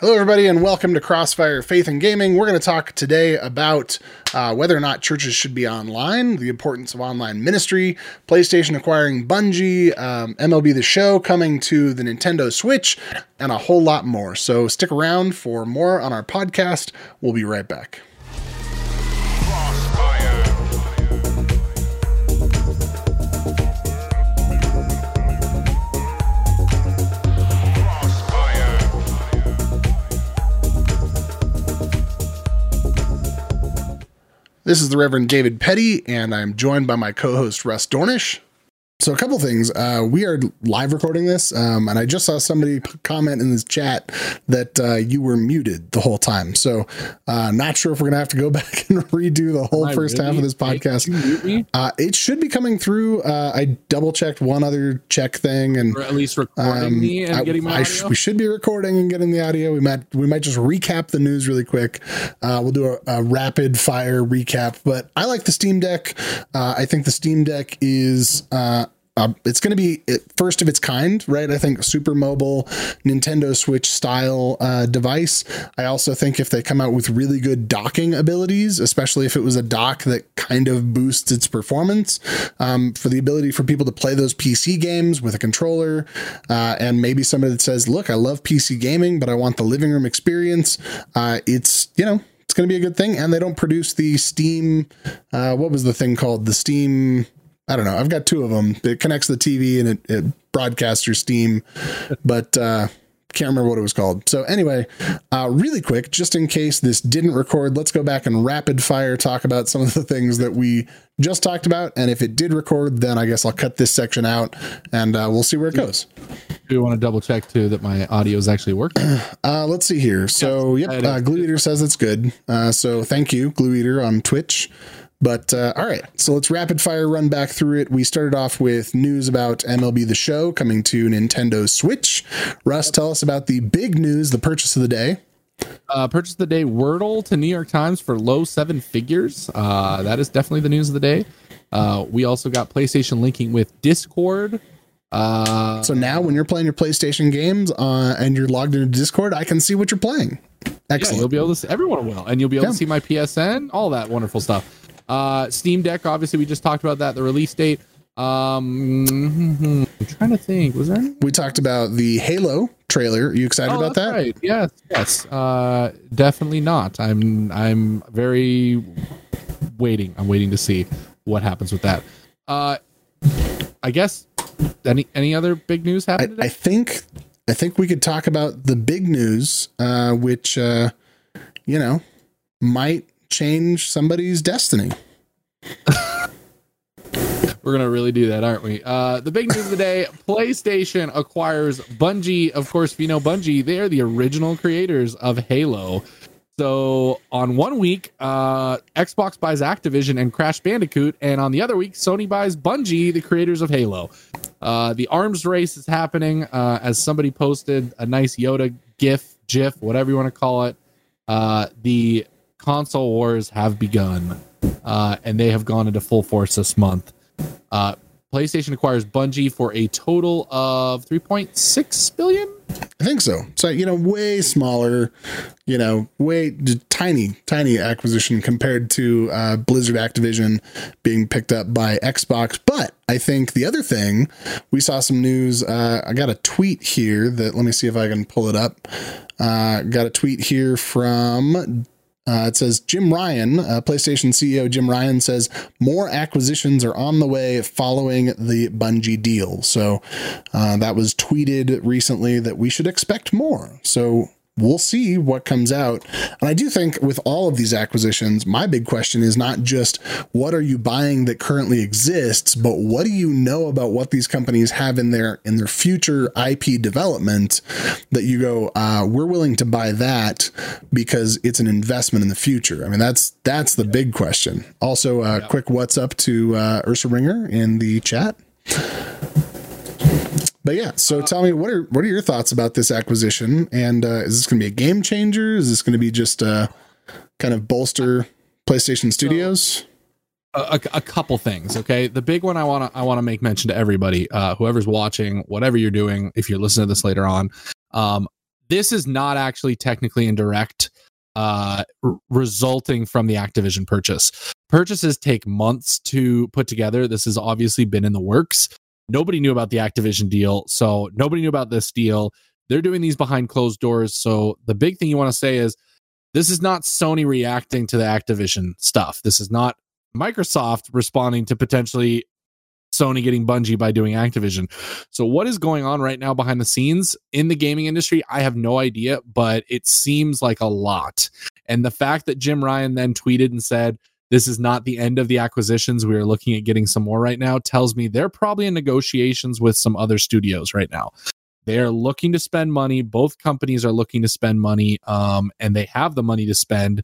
Hello, everybody, and welcome to Crossfire Faith and Gaming. We're going to talk today about uh, whether or not churches should be online, the importance of online ministry, PlayStation acquiring Bungie, um, MLB The Show coming to the Nintendo Switch, and a whole lot more. So stick around for more on our podcast. We'll be right back. This is the Reverend David Petty, and I'm joined by my co host, Russ Dornish. So, a couple things. Uh, we are live recording this, um, and I just saw somebody comment in this chat that uh, you were muted the whole time. So, uh, not sure if we're going to have to go back and redo the whole first really? half of this podcast. Uh, it should be coming through. Uh, I double checked one other check thing, and or at least recording um, me and I, getting my sh- we should be recording and getting the audio. We might we might just recap the news really quick. Uh, we'll do a, a, rapid fire recap. But I like the Steam Deck. I think the Steam Deck is uh, it's going to be first of its kind, right? I think super mobile Nintendo Switch style uh, device. I also think if they come out with really good docking abilities, especially if it was a dock that kind of boosts its performance um, for the ability for people to play those PC games with a controller, uh, and maybe somebody that says, "Look, I love PC gaming, but I want the living room experience." Uh, it's you know it's going to be a good thing, and they don't produce the Steam. Uh, what was the thing called? The Steam I don't know. I've got two of them. It connects the TV and it, it broadcasts your Steam, but uh, can't remember what it was called. So anyway, uh, really quick, just in case this didn't record, let's go back and rapid fire talk about some of the things that we just talked about. And if it did record, then I guess I'll cut this section out and uh, we'll see where it goes. Do you want to double check too that my audio is actually working? Uh, let's see here. So, yep, uh, Glue Eater says it's good. Uh, so thank you, Glue Eater on Twitch. But uh, all right, so let's rapid fire run back through it. We started off with news about MLB The Show coming to Nintendo Switch. Russ, tell us about the big news, the purchase of the day. Uh, purchase of the day Wordle to New York Times for low seven figures. Uh, that is definitely the news of the day. Uh, we also got PlayStation linking with Discord. Uh, so now, when you're playing your PlayStation games uh, and you're logged into Discord, I can see what you're playing. Excellent. Yeah, you'll be able to see, everyone will, and you'll be able yeah. to see my PSN, all that wonderful stuff. Uh, Steam Deck, obviously, we just talked about that. The release date. Um, I'm trying to think. Was there? We talked about the Halo trailer. Are you excited oh, about that? Right. Yes. Yes. Uh, definitely not. I'm. I'm very waiting. I'm waiting to see what happens with that. Uh, I guess. Any any other big news happened? I, I think. I think we could talk about the big news, uh, which uh, you know might change somebody's destiny. We're gonna really do that, aren't we? Uh, the big news of the day: PlayStation acquires Bungie. Of course, if you know Bungie, they are the original creators of Halo. So on one week, uh, Xbox buys Activision and Crash Bandicoot, and on the other week, Sony buys Bungie, the creators of Halo. Uh, the arms race is happening. Uh, as somebody posted a nice Yoda GIF, GIF, whatever you want to call it. Uh, the console wars have begun, uh, and they have gone into full force this month. Uh, PlayStation acquires Bungie for a total of 3.6 billion. I think so. So you know, way smaller, you know, way tiny, tiny acquisition compared to uh, Blizzard Activision being picked up by Xbox. But I think the other thing we saw some news. Uh, I got a tweet here that let me see if I can pull it up. Uh, got a tweet here from uh, it says Jim Ryan, uh, PlayStation CEO Jim Ryan says more acquisitions are on the way following the Bungie deal. So uh, that was tweeted recently that we should expect more. So we'll see what comes out. And I do think with all of these acquisitions, my big question is not just what are you buying that currently exists, but what do you know about what these companies have in their in their future IP development that you go, uh, we're willing to buy that because it's an investment in the future. I mean, that's that's the big question. Also, uh, yeah. quick what's up to uh, Ursa Ringer in the chat. But yeah, so tell me what are what are your thoughts about this acquisition? And uh, is this going to be a game changer? Is this going to be just uh, kind of bolster PlayStation Studios? A, a, couple things, okay. The big one I want to I want to make mention to everybody, uh, whoever's watching, whatever you're doing, if you're listening to this later on, um, this is not actually technically indirect uh, r- resulting from the Activision purchase. Purchases take months to put together. This has obviously been in the works. Nobody knew about the Activision deal, so nobody knew about this deal. They're doing these behind closed doors. So the big thing you want to say is this is not Sony reacting to the Activision stuff. This is not Microsoft responding to potentially Sony getting Bungie by doing Activision. So, what is going on right now behind the scenes in the gaming industry? I have no idea, but it seems like a lot. And the fact that Jim Ryan then tweeted and said, this is not the end of the acquisitions. We are looking at getting some more right now. Tells me they're probably in negotiations with some other studios right now. They're looking to spend money. Both companies are looking to spend money, um, and they have the money to spend.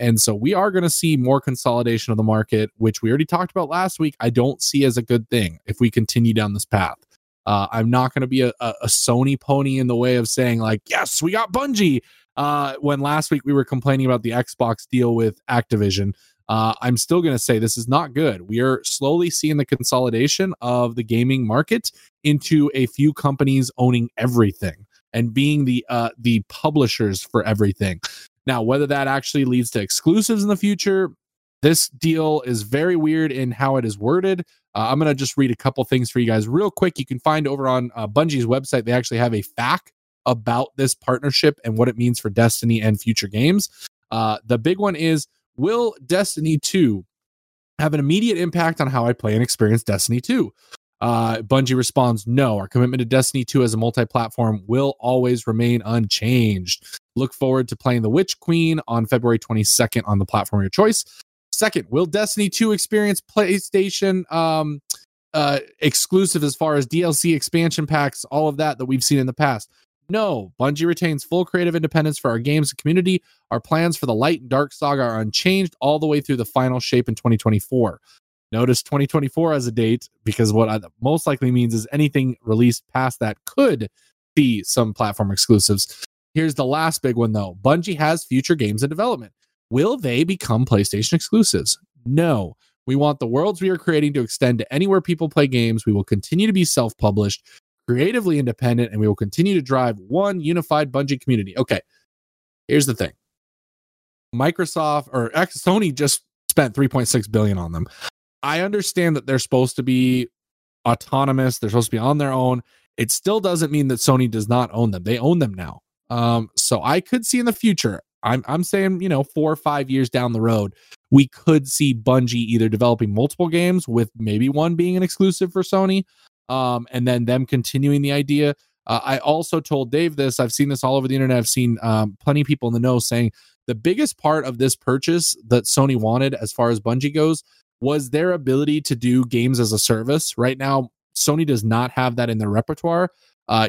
And so we are going to see more consolidation of the market, which we already talked about last week. I don't see as a good thing if we continue down this path. Uh, I'm not going to be a, a, a, Sony pony in the way of saying, like, yes, we got Bungie. Uh, when last week we were complaining about the Xbox deal with Activision, uh, I'm still going to say this is not good. We are slowly seeing the consolidation of the gaming market into a few companies owning everything and being the uh, the publishers for everything. Now, whether that actually leads to exclusives in the future, this deal is very weird in how it is worded. Uh, I'm going to just read a couple things for you guys real quick. You can find over on uh, Bungie's website, they actually have a FAQ about this partnership and what it means for Destiny and future games. Uh, the big one is Will Destiny 2 have an immediate impact on how I play and experience Destiny 2? Uh, Bungie responds, no, our commitment to Destiny 2 as a multi platform will always remain unchanged. Look forward to playing The Witch Queen on February 22nd on the platform of your choice. Second, will Destiny 2 experience PlayStation um, uh, exclusive as far as DLC expansion packs, all of that that we've seen in the past? No, Bungie retains full creative independence for our games and community. Our plans for the Light and Dark saga are unchanged all the way through the final shape in 2024. Notice 2024 as a date because what most likely means is anything released past that could be some platform exclusives. Here's the last big one though Bungie has future games in development. Will they become PlayStation exclusives? No. We want the worlds we are creating to extend to anywhere people play games. We will continue to be self published, creatively independent, and we will continue to drive one unified Bungie community. Okay, here's the thing Microsoft or Sony just spent 3.6 billion on them. I understand that they're supposed to be autonomous, they're supposed to be on their own. It still doesn't mean that Sony does not own them. They own them now. Um, so I could see in the future, I'm I'm saying, you know, four or five years down the road, we could see Bungie either developing multiple games with maybe one being an exclusive for Sony, um, and then them continuing the idea. Uh, I also told Dave this. I've seen this all over the internet. I've seen um, plenty of people in the know saying the biggest part of this purchase that Sony wanted, as far as Bungie goes, was their ability to do games as a service. Right now, Sony does not have that in their repertoire. Uh,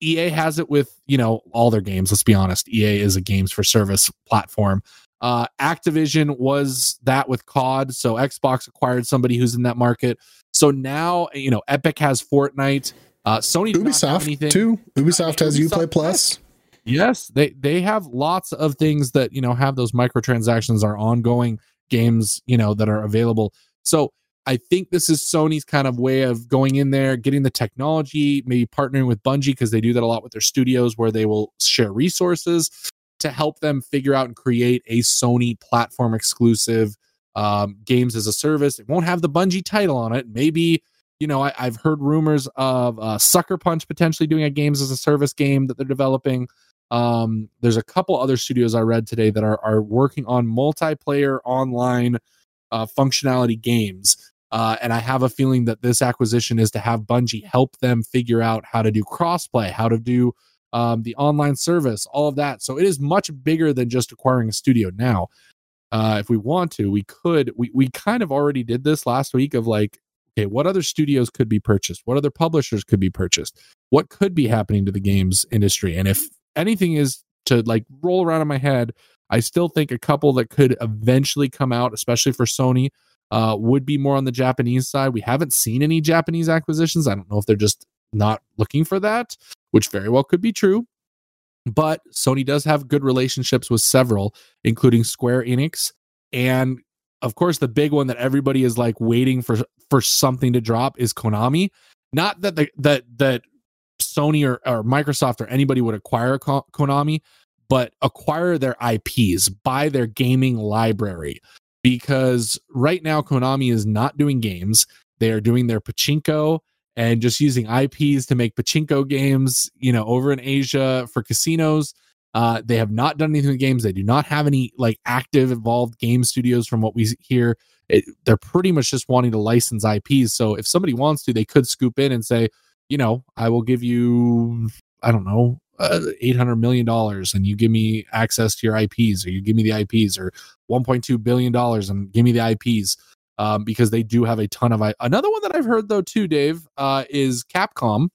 EA has it with, you know, all their games. Let's be honest. EA is a games for service platform. Uh, Activision was that with COD. So Xbox acquired somebody who's in that market. So now, you know, Epic has Fortnite. Uh, Sony Ubisoft too. Ubisoft has Ubisoft Uplay Plus. Yes, they they have lots of things that you know have those microtransactions are ongoing games, you know, that are available. So I think this is Sony's kind of way of going in there, getting the technology, maybe partnering with Bungie because they do that a lot with their studios where they will share resources to help them figure out and create a Sony platform exclusive um, games as a service. It won't have the Bungie title on it. Maybe, you know, I, have heard rumors of uh, Sucker Punch potentially doing a games as a service game that they're developing. Um, there's a couple other studios I read today that are are working on multiplayer online uh, functionality games. Uh, and I have a feeling that this acquisition is to have Bungie help them figure out how to do crossplay, how to do um, the online service, all of that. So it is much bigger than just acquiring a studio now. Uh, if we want to, we could. We we kind of already did this last week of like, okay, what other studios could be purchased? What other publishers could be purchased? What could be happening to the games industry? And if anything is to like roll around in my head, I still think a couple that could eventually come out, especially for Sony, uh, would be more on the Japanese side. We haven't seen any Japanese acquisitions. I don't know if they're just not looking for that, which very well could be true. But Sony does have good relationships with several, including Square Enix, and of course the big one that everybody is like waiting for for something to drop is Konami. Not that the that that Sony or, or Microsoft or anybody would acquire Konami, but acquire their IPs, buy their gaming library. Because right now, Konami is not doing games. They are doing their pachinko and just using IPs to make pachinko games, you know, over in Asia for casinos. Uh, they have not done anything with games. They do not have any like active involved game studios from what we hear. It, they're pretty much just wanting to license IPs. So if somebody wants to, they could scoop in and say, you know, I will give you, I don't know, uh, $800 million and you give me access to your IPs or you give me the IPs or $1.2 billion and give me the IPs um, because they do have a ton of. Another one that I've heard though too, Dave, uh, is Capcom,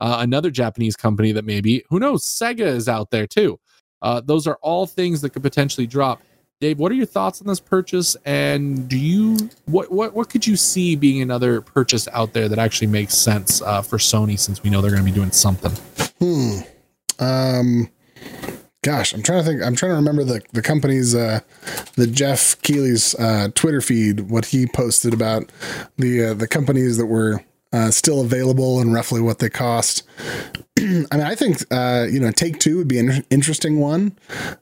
uh, another Japanese company that maybe who knows Sega is out there too. Uh, those are all things that could potentially drop. Dave, what are your thoughts on this purchase? And do you what what what could you see being another purchase out there that actually makes sense uh, for Sony since we know they're going to be doing something? Hmm. Um. Gosh, I'm trying to think. I'm trying to remember the the company's uh, the Geoff Keighley's uh, Twitter feed. What he posted about the uh, the companies that were uh, still available and roughly what they cost. I mean, I think uh, you know, Take Two would be an interesting one.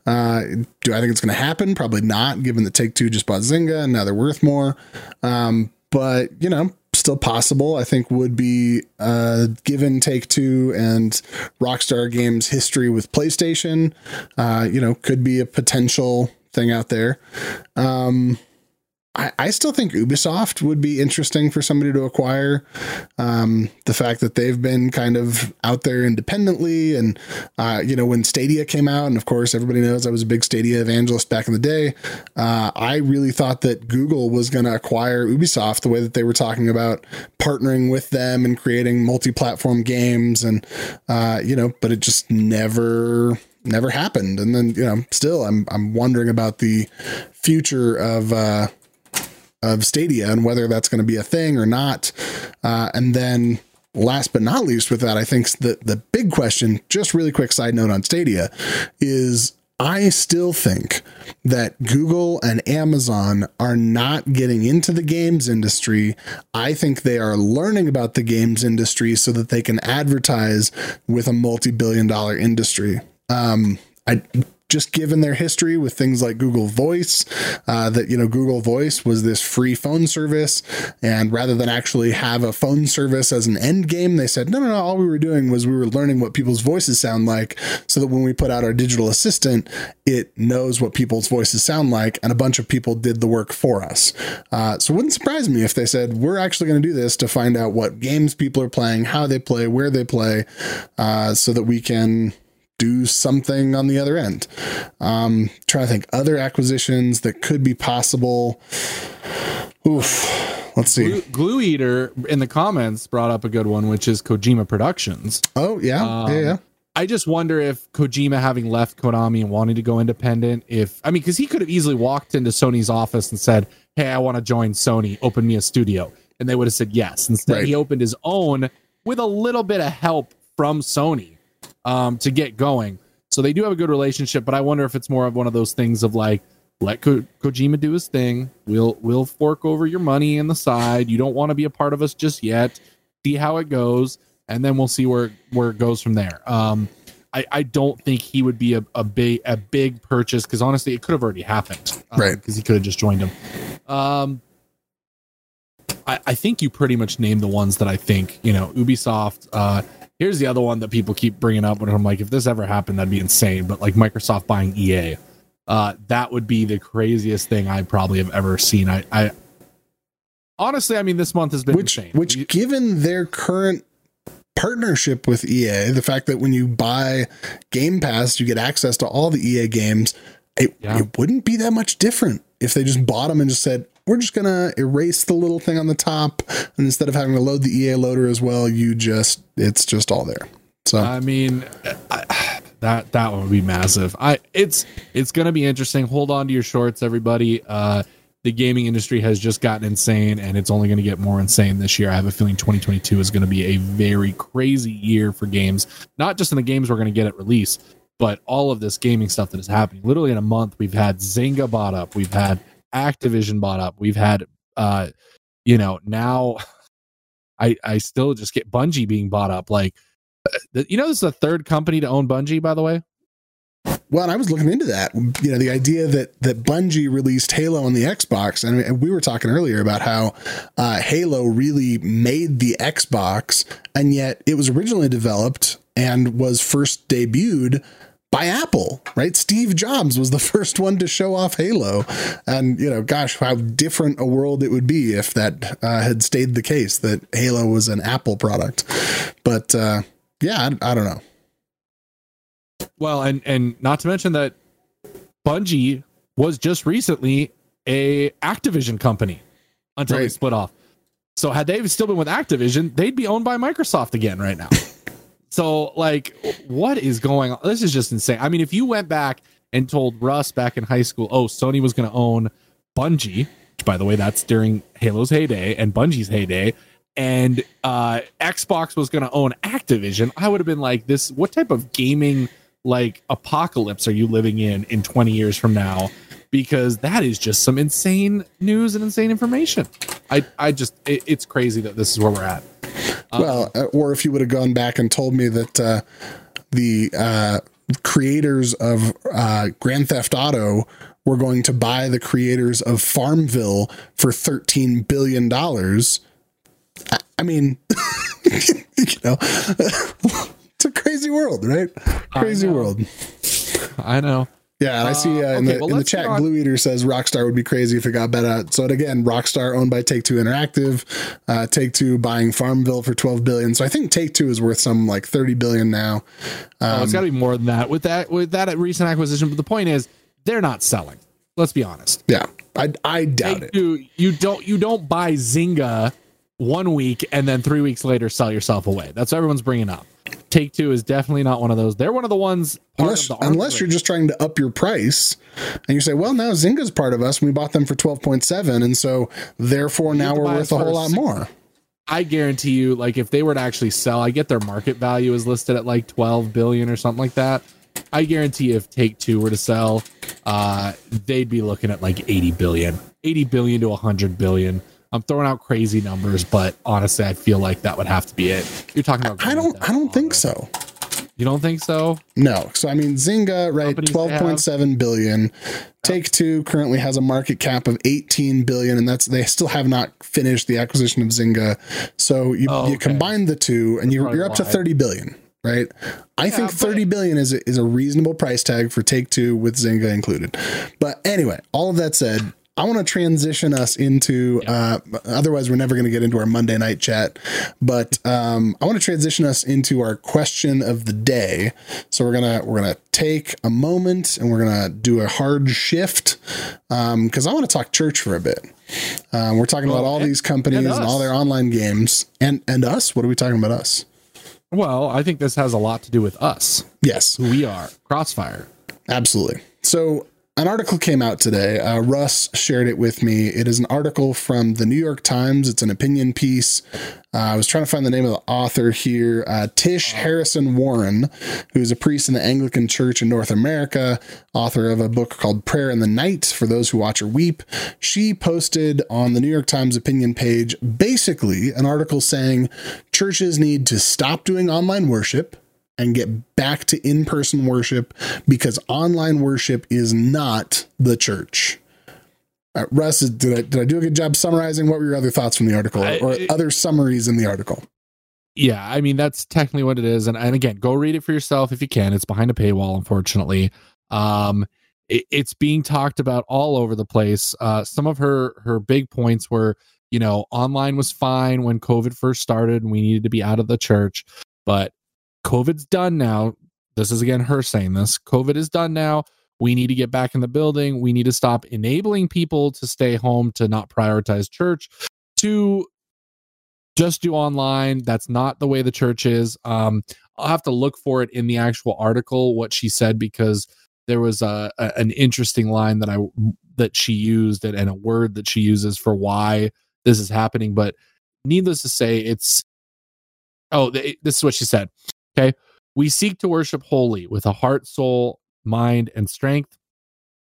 Uh, do I think it's going to happen? Probably not, given that Take Two just bought Zynga and now they're worth more. Um, but you know, still possible. I think would be uh, given Take Two and Rockstar Games history with PlayStation. Uh, you know, could be a potential thing out there. Um, I, I still think Ubisoft would be interesting for somebody to acquire. Um, the fact that they've been kind of out there independently, and uh, you know, when Stadia came out, and of course everybody knows I was a big Stadia evangelist back in the day. Uh, I really thought that Google was going to acquire Ubisoft the way that they were talking about partnering with them and creating multi-platform games, and uh, you know, but it just never never happened. And then you know, still I'm I'm wondering about the future of uh, of Stadia and whether that's going to be a thing or not. Uh, and then last but not least with that, I think the, the big question, just really quick side note on Stadia is I still think that Google and Amazon are not getting into the games industry. I think they are learning about the games industry so that they can advertise with a multi billion dollar industry. Um, I just given their history with things like Google Voice, uh, that, you know, Google Voice was this free phone service. And rather than actually have a phone service as an end game, they said, no, no, no, all we were doing was we were learning what people's voices sound like so that when we put out our digital assistant, it knows what people's voices sound like. And a bunch of people did the work for us. Uh, so it wouldn't surprise me if they said, we're actually going to do this to find out what games people are playing, how they play, where they play, uh, so that we can do something on the other end. Um, trying to think other acquisitions that could be possible. Oof. Let's see. Glue, Glue, Eater in the comments brought up a good one, which is Kojima Productions. Oh yeah, um, yeah, yeah. I just wonder if Kojima, having left Konami and wanting to go independent, if I mean, because he could have easily walked into Sony's office and said, "Hey, I want to join Sony. Open me a studio," and they would have said yes. Instead, right. he opened his own with a little bit of help from Sony um, to get going. So they do have a good relationship, but I wonder if it's more of one of those things of like, let Ko- Kojima do his thing. We'll we'll fork over your money in the side. You don't want to be a part of us just yet. See how it goes, and then we'll see where where it goes from there. Um, I, I don't think he would be a, a big a big purchase because honestly, it could have already happened, um, right? Because he could have just joined him. Um, I, I think you pretty much named the ones that I think you know Ubisoft. Uh, Here's the other one that people keep bringing up when I'm like, if this ever happened, that'd be insane. But like Microsoft buying EA, uh, that would be the craziest thing I probably have ever seen. I, I honestly, I mean, this month has been which, insane. Which, given their current partnership with EA, the fact that when you buy Game Pass, you get access to all the EA games, it, yeah. it wouldn't be that much different if they just bought them and just said, we're just going to erase the little thing on the top. And instead of having to load the EA loader as well, you just, it's just all there. So, I mean, I, that, that would be massive. I, it's, it's going to be interesting. Hold on to your shorts, everybody. Uh, the gaming industry has just gotten insane and it's only going to get more insane this year. I have a feeling 2022 is going to be a very crazy year for games, not just in the games we're going to get at release, but all of this gaming stuff that is happening. Literally in a month, we've had Zynga bought up, we've had Activision bought up. We've had, uh, you know, now I I still just get Bungie being bought up. Like Uh, You know, this is the third company to own Bungie, by the way. Well, and I was looking into that. You know, the idea that that Bungie released Halo on the Xbox, and and we were talking earlier about how uh, Halo really made the Xbox, and yet it was originally developed and was first debuted by Apple, right? Steve Jobs was the first one to show off Halo, and you know, gosh, how different a world it would be if that uh, had stayed the case that Halo was an Apple product. But uh, yeah, I, I don't know. Well, and and not to mention that Bungie was just recently a Activision company until they split off. So had they still been with Activision, they'd be owned by Microsoft again right now. so like what is going on? This is just insane. I mean, if you went back and told Russ back in high school, "Oh, Sony was going to own Bungie," which by the way, that's during Halo's heyday and Bungie's heyday, and uh Xbox was going to own Activision, I would have been like, "This what type of gaming like apocalypse are you living in in 20 years from now?" Because that is just some insane news and insane information. I I just it, it's crazy that this is where we're at. Um, Well, uh, or if you would have gone back and told me that uh, the uh, creators of uh, Grand Theft Auto were going to buy the creators of Farmville for thirteen billion dollars, I, I mean, you know, it's a crazy world, right? Crazy know. world. I know. Yeah, and I see uh, Uh, in okay, the well, in the chat, on- Glue Eater says Rockstar would be crazy if it got bet out. So again, Rockstar owned by Take Two Interactive, uh, Take Two buying Farmville for twelve billion. So I think Take Two is worth some like thirty billion now. Oh, it's got to be more than that. With that, with that recent acquisition, but the point is, they're not selling. Let's be honest. Yeah, I I doubt Take it. Two, you don't you don't buy Zynga one week and then three weeks later sell yourself away. That's what everyone's bringing up. Take Two is definitely not one of those. They're one of the ones. Unless the unless you're just trying to up your price, and you say, well, now Zynga's part of us, we bought them for twelve point seven, and so therefore now we're worth a whole lot more. I guarantee you, like if they were to actually sell, I get their market value is listed at like 12 billion or something like that. I guarantee if Take Two were to sell, uh, they'd be looking at like 80 billion, 80 billion to 100 billion. I'm throwing out crazy numbers, but honestly, I feel like that would have to be it. You're talking about. I don't I don't think so. You don't think so? No. So I mean Zynga, right, twelve point seven billion. Take two currently has a market cap of eighteen billion, and that's they still have not finished the acquisition of Zynga. So you, Oh, you combine the two and you're you're up to thirty billion, right? I think thirty billion is a, is a reasonable price tag for Take Two with Zynga included. But anyway, all of that said, I want to transition us into. Uh, otherwise, we're never going to get into our Monday night chat. But um, I want to transition us into our question of the day. So we're gonna we're gonna take a moment and we're gonna do a hard shift because I want to talk church for a bit. Um, we're talking about all and- these companies and and, all their online games and and us. What are we talking about us? Well, I think this has a lot to do with us, Yes, who we are, Crossfire. Absolutely. So, an article came out today. Uh, Russ shared it with me. It is an article from the New York Times. It's an opinion piece. Uh, I was trying to find the name of the author here. Uh, Tish Harrison Warren, who's a priest in the Anglican Church in North America, author of a book called Prayer in the Night for those who watch or weep. She posted on the New York Times opinion page basically an article saying churches need to stop doing online worship and get back to in-person worship because online worship is not the church. Uh, Russ, did I, did I do a good job summarizing? What were your other thoughts from the article I- or other summaries in the article? Yeah, I mean that's technically what it is, and and again, go read it for yourself if you can. It's behind a paywall, unfortunately. Um, it, it's being talked about all over the place. Uh, some of her her big points were, you know, online was fine when COVID first started, and we needed to be out of the church, but COVID's done now. This is again her saying this. COVID is done now. We need to get back in the building. We need to stop enabling people to stay home to not prioritize church to just do online. That's not the way the church is. Um, I'll have to look for it in the actual article what she said because there was a, a an interesting line that I that she used and, and a word that she uses for why this is happening. But needless to say, it's oh, th- this is what she said. Okay, we seek to worship wholly with a heart, soul, mind, and strength,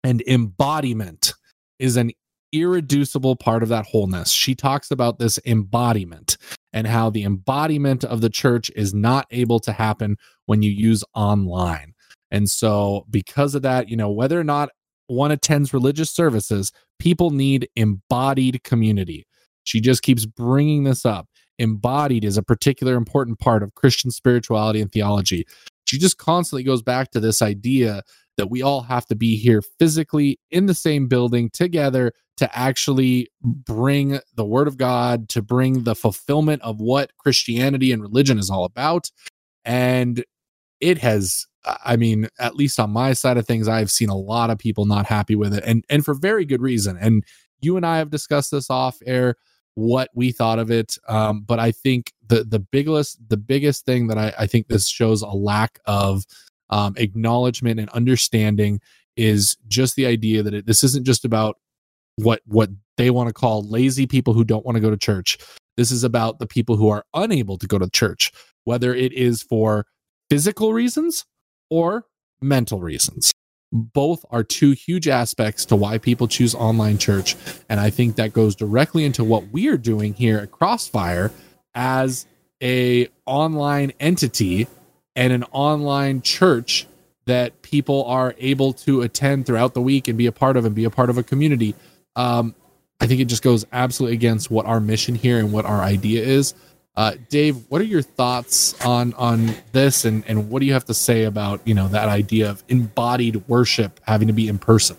and embodiment is an irreducible part of that wholeness. She talks about this embodiment. and how the embodiment of the church is not able to happen when you use online. And so, because of that, you know, whether or not one attends religious services, people need embodied community. She just keeps bringing this up. Embodied is a particular important part of Christian spirituality and theology. She just constantly goes back to this idea that we all have to be here physically in the same building together to actually bring the word of God, to bring the fulfillment of what Christianity and religion is all about. And it has I mean, at least on my side of things, I've seen a lot of people not happy with it, and and for very good reason. And you and I have discussed this off air what we thought of it. Um, but I think the the biggest the biggest thing that I, I think this shows a lack of um, acknowledgement and understanding is just the idea that it, this isn't just about what what they want to call lazy people who don't want to go to church. This is about the people who are unable to go to church, whether it is for physical reasons or mental reasons. Both are two huge aspects to why people choose online church. And I think that goes directly into what we're doing here at Crossfire as a online entity and an online church that people are able to attend throughout the week and be a part of and be a part of a community. Um, I think it just goes absolutely against what our mission here and what our idea is. Uh, Dave, what are your thoughts on on this, and and what do you have to say about you know that idea of embodied worship having to be in person?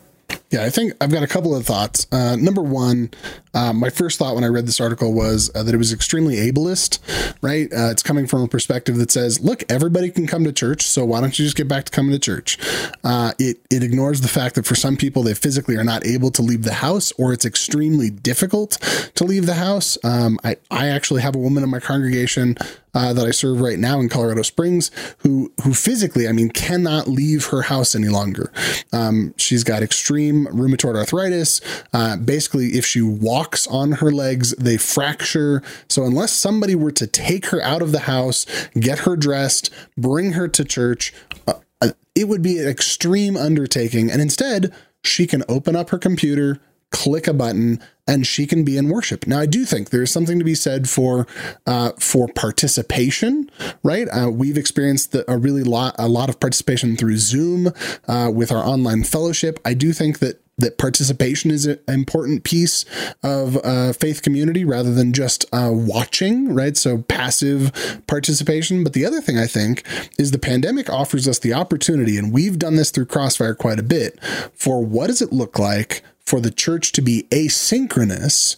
Yeah, I think I've got a couple of thoughts. Uh, number one, uh, my first thought when I read this article was uh, that it was extremely ableist, right? Uh, it's coming from a perspective that says, look, everybody can come to church, so why don't you just get back to coming to church? Uh, it, it ignores the fact that for some people, they physically are not able to leave the house or it's extremely difficult to leave the house. Um, I, I actually have a woman in my congregation uh, that I serve right now in Colorado Springs, who who physically, I mean, cannot leave her house any longer. Um, she's got extreme rheumatoid arthritis. Uh, basically, if she walks on her legs, they fracture. So unless somebody were to take her out of the house, get her dressed, bring her to church, uh, uh it would be an extreme undertaking. And instead, she can open up her computer click a button and she can be in worship. Now, I do think there's something to be said for uh, for participation, right? Uh, we've experienced the, a really lot a lot of participation through Zoom uh, with our online fellowship. I do think that that participation is an important piece of uh, faith community rather than just uh, watching, right? So passive participation. But the other thing I think is the pandemic offers us the opportunity, and we've done this through Crossfire quite a bit, for what does it look like for the church to be asynchronous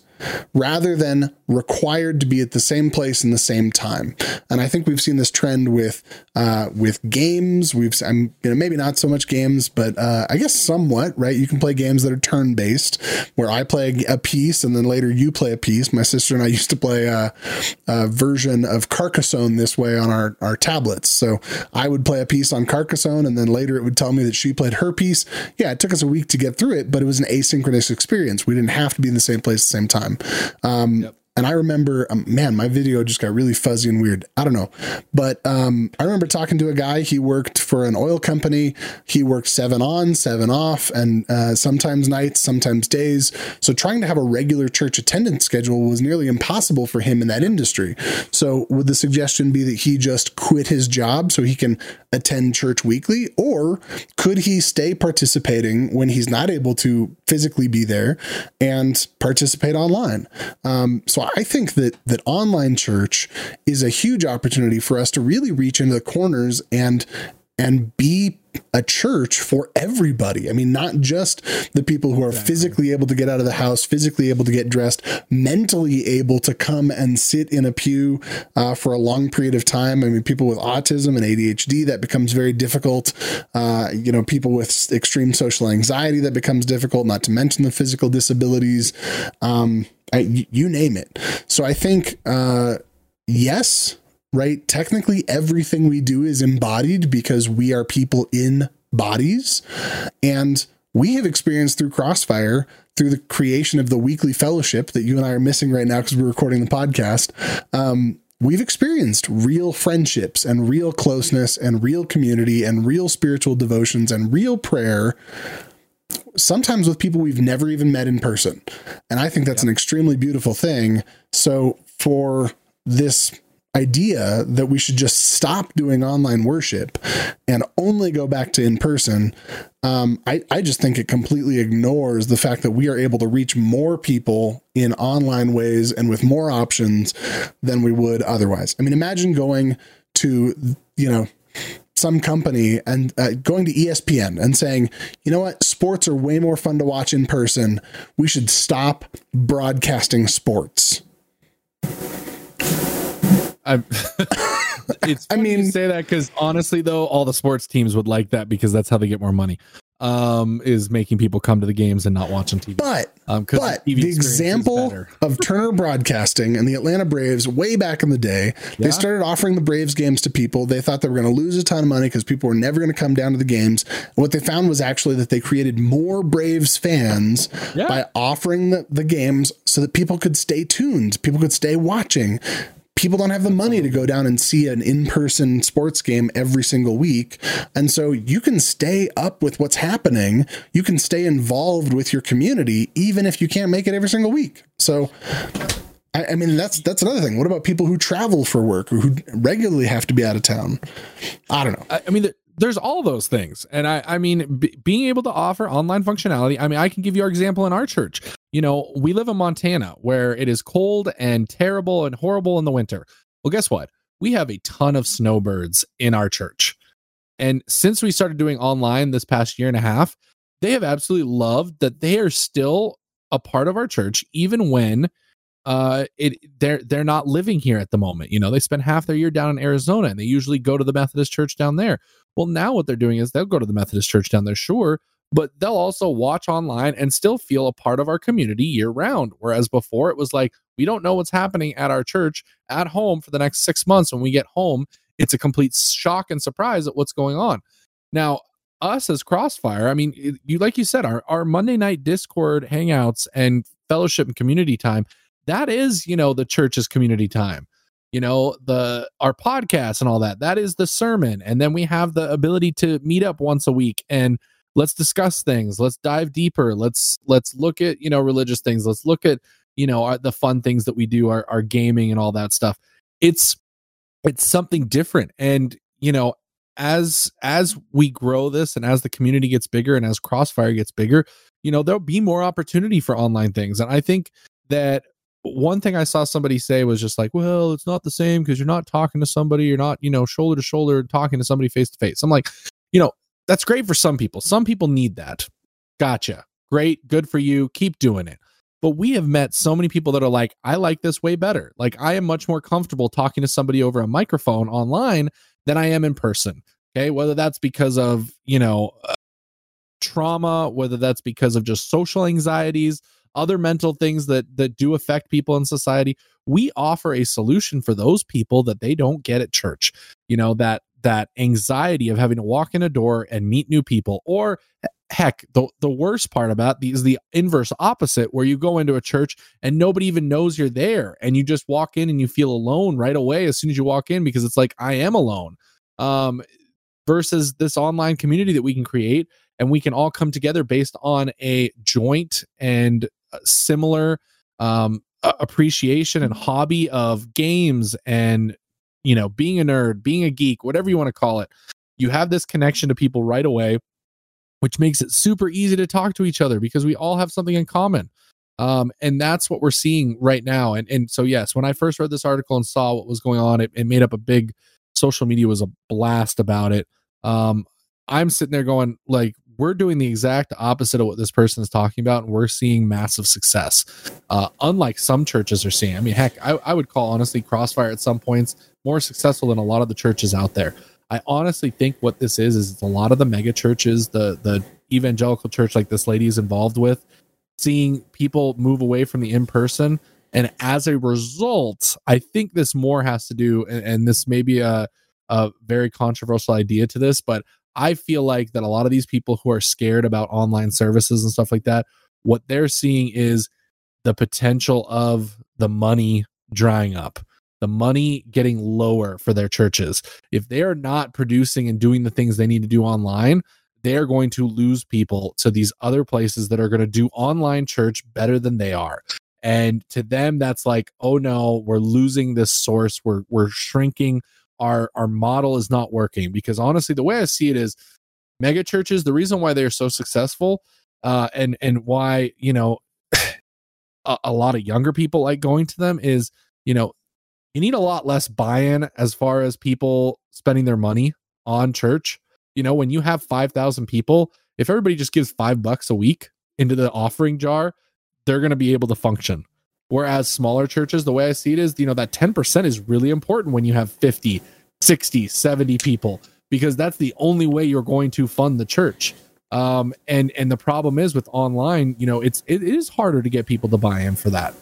rather than required to be at the same place in the same time. And I think we've seen this trend with uh, with games. We've I'm you know maybe not so much games, but uh, I guess somewhat right. You can play games that are turn based, where I play a piece and then later you play a piece. My sister and I used to play a, a version of Carcassonne this way on our our tablets. So I would play a piece on Carcassonne, and then later it would tell me that she played her piece. Yeah, it took us a week to get through it, but it was an asynchronous experience. We didn't have to be in the same place at the same time. Um, yep. And I remember, um, man, my video just got really fuzzy and weird. I don't know. But um, I remember talking to a guy. He worked for an oil company. He worked seven on, seven off, and uh, sometimes nights, sometimes days. So trying to have a regular church attendance schedule was nearly impossible for him in that industry. So would the suggestion be that he just quit his job so he can attend church weekly? Or could he stay participating when he's not able to physically be there and participate online? Um, so I think that that online church is a huge opportunity for us to really reach into the corners and and be a church for everybody. I mean, not just the people who are exactly. physically able to get out of the house, physically able to get dressed, mentally able to come and sit in a pew uh, for a long period of time. I mean, people with autism and ADHD, that becomes very difficult. Uh, you know, people with extreme social anxiety, that becomes difficult, not to mention the physical disabilities. Um, I, you name it. So I think, uh, yes, right? Technically, everything we do is embodied because we are people in bodies. And we have experienced through Crossfire, through the creation of the weekly fellowship that you and I are missing right now because we're recording the podcast. Um, we've experienced real friendships and real closeness and real community and real spiritual devotions and real prayer sometimes with people we've never even met in person. And I think that's yep. an extremely beautiful thing. So for this idea that we should just stop doing online worship and only go back to in person, um, I, I just think it completely ignores the fact that we are able to reach more people in online ways and with more options than we would otherwise. I mean, imagine going to, you know, some company and uh, going to ESPN and saying, you know what, sports are way more fun to watch in person. We should stop broadcasting sports. I, it's I mean, say that because honestly, though, all the sports teams would like that because that's how they get more money. Um, is making people come to the games and not watching TV. But um, but the, the example of Turner Broadcasting and the Atlanta Braves way back in the day, yeah. they started offering the Braves games to people. They thought they were going to lose a ton of money because people were never going to come down to the games. And what they found was actually that they created more Braves fans yeah. by offering the, the games so that people could stay tuned, people could stay watching people don't have the money to go down and see an in-person sports game every single week. And so you can stay up with what's happening. You can stay involved with your community even if you can't make it every single week. So I, I mean that's that's another thing. What about people who travel for work or who regularly have to be out of town? I don't know. I, I mean the, there's all those things. And i i mean b- being able to offer online functionality i mean i can give you our example in our church you know, we live in Montana where it is cold and terrible and horrible in the winter. Well, guess what? We have a ton of snowbirds in our church. And since we started doing online this past year and a half, they have absolutely loved that they are still a part of our church even when uh it they're they're not living here at the moment you know they spend half their year down in arizona and they usually go to the methodist church down there well now what they're doing is they'll go to the methodist church down there sure but they'll also watch online and still feel a part of our community year round. Whereas before it was like, we don't know what's happening at our church at home for the next six months. When we get home, it's a complete shock and surprise at what's going on. Now, us as Crossfire, I mean, you like you said, our, our Monday night Discord hangouts and fellowship and community time, that is, you know, the church's community time you know the our podcast and all that that is the sermon and then we have the ability to meet up once a week and let's discuss things. Let's dive deeper. Let's let's look at you know religious things. Let's look at you know our, the fun things that we do our, our gaming and all that stuff. It's it's something different. And you know as as we grow this and as the community gets bigger and as crossfire gets bigger you know there'll be more opportunity for online things. And i think that one thing i saw somebody say was just like well it's not the same because you're not talking to somebody. You're not you know shoulder to shoulder talking to somebody face to face. I'm like you know that's great for some people. Some people need that. Gotcha. Great. Good for you. Keep doing it. But we have met so many people that are like, I like this way better. Like, I am much more comfortable talking to somebody over a microphone online than I am in person. Okay. Whether that's because of, you know, uh, trauma, whether that's because of just social anxieties, other mental things that that do affect people in society we offer a solution for those people that they don't get at church you know that that anxiety of having to walk in a door and meet new people or heck the, the worst part about these is the inverse opposite where you go into a church and nobody even knows you're there and you just walk in and you feel alone right away as soon as you walk in because it's like i am alone. Um versus this online community that we can create and we can all come together based on a joint and uh, similar um appreciation and hobby of games and you know, being a nerd, being a geek, whatever you want to call it, you have this connection to people right away, which makes it super easy to talk to each other because we all have something in common. Um, and that's what we're seeing right now. And and so yes, when I first read this article and saw what was going on, it, it made up a big social media was a blast about it. Um, I'm sitting there going like, we're doing the exact opposite of what this person is talking about, and we're seeing massive success. Uh, unlike some churches are seeing. I mean, heck, I, I would call honestly Crossfire at some points more successful than a lot of the churches out there. I honestly think what this is is a lot of the mega churches, the the evangelical church like this lady is involved with, seeing people move away from the in person, and as a result, I think this more has to do, and, and this may be a a very controversial idea to this, but I feel like that a lot of these people who are scared about online services and stuff like that, what they're seeing is the potential of the money drying up the money getting lower for their churches. If they are not producing and doing the things they need to do online, they're going to lose people to these other places that are going to do online church better than they are. And to them, that's like, oh no, we're losing this source. We're we're shrinking. Our our model is not working. Because honestly, the way I see it is mega churches, the reason why they're so successful, uh, and and why, you know, a, a lot of younger people like going to them is, you know, you need a lot less buy-in as far as people spending their money on church. You know, when you have 5,000 people, if everybody just gives 5 bucks a week into the offering jar, they're going to be able to function. Whereas smaller churches, the way I see it is, you know, that 10% is really important when you have 50, 60, 70 people because that's the only way you're going to fund the church. Um, and and the problem is with online, you know, it's it is harder to get people to buy in for that.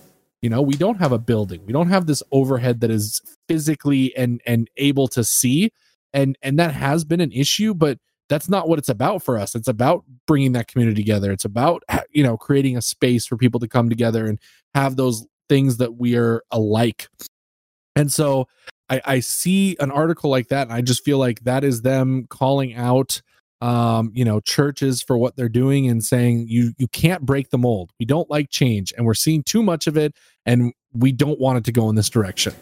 You know, we don't have a building, we don't have this overhead that is physically and and able to see, and and that has been an issue, but that's not what it's about for us. It's about bringing that community together. It's about you know creating a space for people to come together and have those things that we are alike. And so I, I see an article like that, and I just feel like that is them calling out um, you know, churches for what they're doing and saying you you can't break the mold. We don't like change, and we're seeing too much of it, and we don't want it to go in this direction.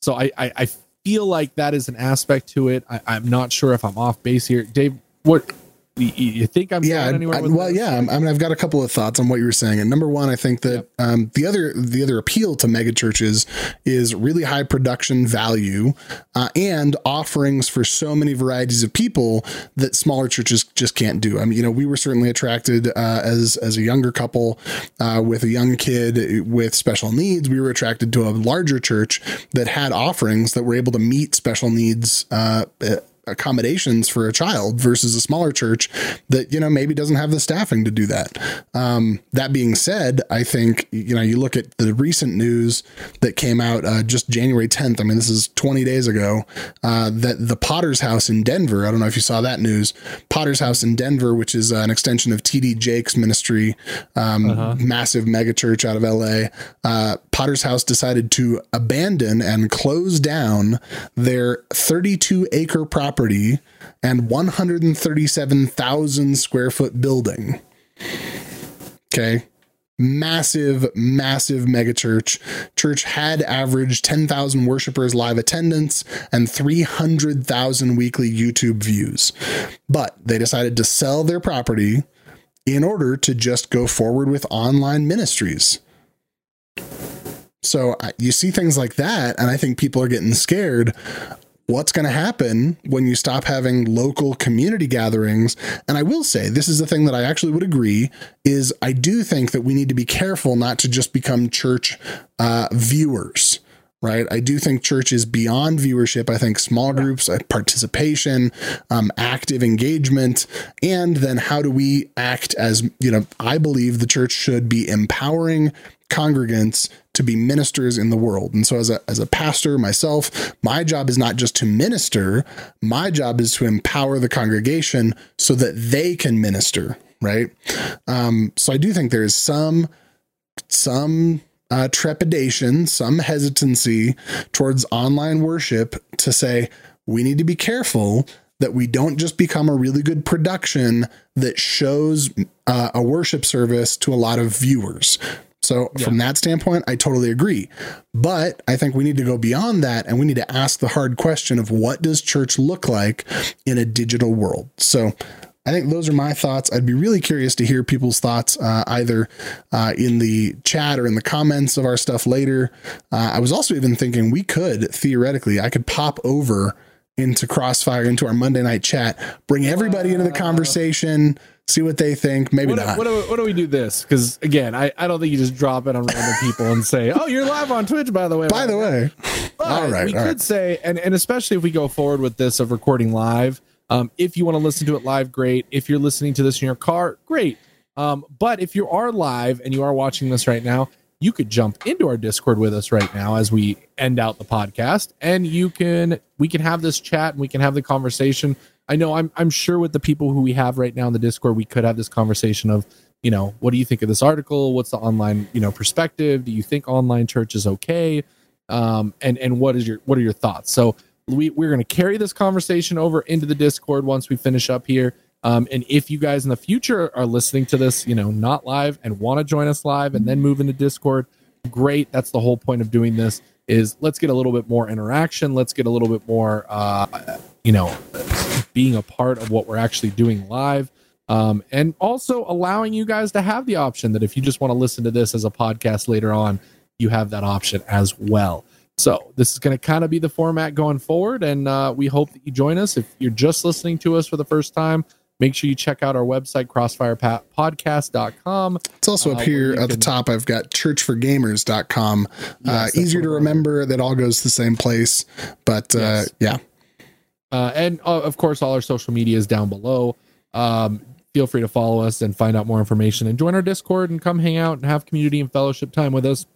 So I I, I feel like that is an aspect to it. I, I'm not sure if I'm off base here, Dave. What you, think I'm yeah, I, well, yeah. I mean, I've got a couple of thoughts on what you were saying. And number one, I think that yep. um, the other the other appeal to mega churches is really high production value uh, and offerings for so many varieties of people that smaller churches just can't do. I mean, you know, we were certainly attracted uh, as as a younger couple uh, with a young kid with special needs. We were attracted to a larger church that had offerings that were able to meet special needs uh, accommodations for a child versus a smaller church that you know maybe doesn't have the staffing to do that. Um, that being said, I think you know you look at the recent news that came out uh, just January 10th. I mean, this is 20 days ago. Uh, that the Potter's House in Denver. I don't know if you saw that news. Potter's House in Denver, which is uh, an extension of TD Jakes Ministry, um, uh-huh. massive mega church out of LA. Uh, Potter's House decided to abandon and close down their 32 acre property property and 137,000 square foot building. Okay. Massive, massive megachurch. Church had averaged 10,000 worshipers live attendance and 300,000 weekly YouTube views. But they decided to sell their property in order to just go forward with online ministries. So you see things like that, and I think people are getting scared what's going to happen when you stop having local community gatherings. And i will say this is the thing that i actually would agree is i do think that we need to be careful not to just become church uh, viewers right? I do think church is beyond viewership. I think small groups uh, participation um, active engagement and then how do we act as you know i believe the church should be empowering congregants to be ministers in the world. And so as a as a pastor myself, my job is not just to minister, my job is to empower the congregation so that they can minister, right? Um, so I do think there is some some uh, trepidation, some hesitancy towards online worship to say we need to be careful that we don't just become a really good production that shows uh, a worship service to a lot of viewers so yeah. from that standpoint, I totally agree. But I think we need to go beyond that and we need to ask the hard question of what does church look like in a digital world? So I think those are my thoughts. I'd be really curious to hear people's thoughts uh, either uh, in the chat or in the comments of our stuff later. Uh, I was also even thinking we could theoretically, I could pop over into Crossfire, into our Monday night chat, bring everybody into the conversation see what they think. Maybe what, not. What, what, what, do we do this? Because again, I, I don't think you just drop it on random people and say, "Oh, you're live on Twitch." By the way. By the way. But all right. We all could right. say, and and especially if we go forward with this of recording live. Um, if you want to listen to it live, great. If you're listening to this in your car, great. Um, but if you are live and you are watching this right now, you could jump into our Discord with us right now as we end out the podcast, and you can we can have this chat and we can have the conversation I know I'm I'm sure with the people who we have right now in the Discord, we could have this conversation of, you know, what do you think of this article? What's the online, you know, perspective? Do you think online church is okay? Um, and and what is your what are your thoughts? So we we're going to carry this conversation over into the Discord once we finish up here. Um, and if you guys in the future are listening to this, you know, not live and want to join us live and then move into Discord, great. That's the whole point of doing this is let's get a little bit more interaction. Let's get a little bit more, uh, you know, being a part of what we're actually doing live. Um, and also allowing you guys to have the option that if you just want to listen to this as a podcast later on, you have that option as well. So this is going to kind of be the format going forward, and uh, we hope that you join us. If you're just listening to us for the first time, make sure you check out our website crossfirepodcast.com it's also up Uh, here where you at the top i've got churchforgamers.com uh, Yes, that's easier to remember that all goes to the same place but uh, yeah Uh, and uh, of course, all our social media is down below. Um, feel free to follow us and find out more information and join our Discord and come hang out and have community and fellowship time with us.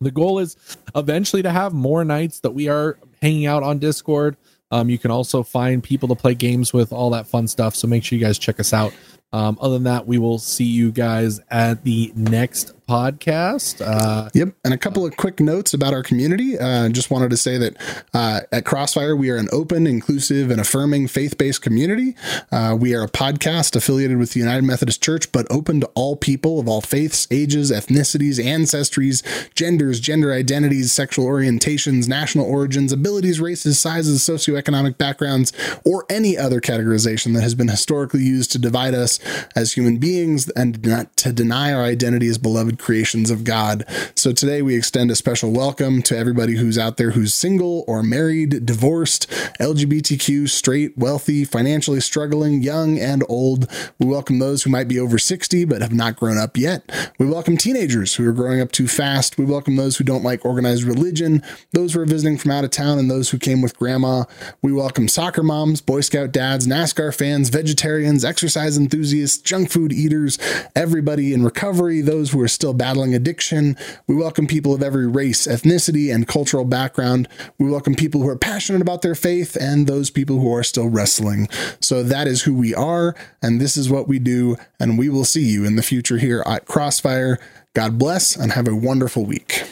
The goal is eventually to have more nights that we are hanging out on Discord. Um, you can also find people to play games with, all that fun stuff. So make sure you guys check us out. Um, other than that, we will see you guys at the next podcast. Uh, Yep. And a couple of quick notes about our community. Uh, just wanted to say that uh, at Crossfire, we are an open, inclusive, and affirming faith based community. Uh, we are a podcast affiliated with the United Methodist Church, but open to all people of all faiths, ages, ethnicities, ancestries, genders, gender identities, sexual orientations, national origins, abilities, races, sizes, socioeconomic backgrounds, or any other categorization that has been historically used to divide us as human beings and not to deny our identity as beloved creations of God. So today we extend a special welcome to everybody who's out there who's single or married, divorced, LGBTQ, straight, wealthy, financially struggling, young and old. We welcome those who might be over 60 but have not grown up yet. We welcome teenagers who are growing up too fast. We welcome those who don't like organized religion, those who are visiting from out of town, and those who came with grandma. We welcome soccer moms, Boy Scout dads, NASCAR fans, vegetarians, exercise enthusiasts, junk food eaters, everybody in recovery, those who are still battling addiction. We welcome people of every race, ethnicity, and cultural background. We welcome people who are passionate about their faith and those people who are still wrestling. So that is who we are, and this is what we do, and we will see you in the future here at Crossfire. God bless and have a wonderful week.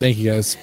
thank you guys.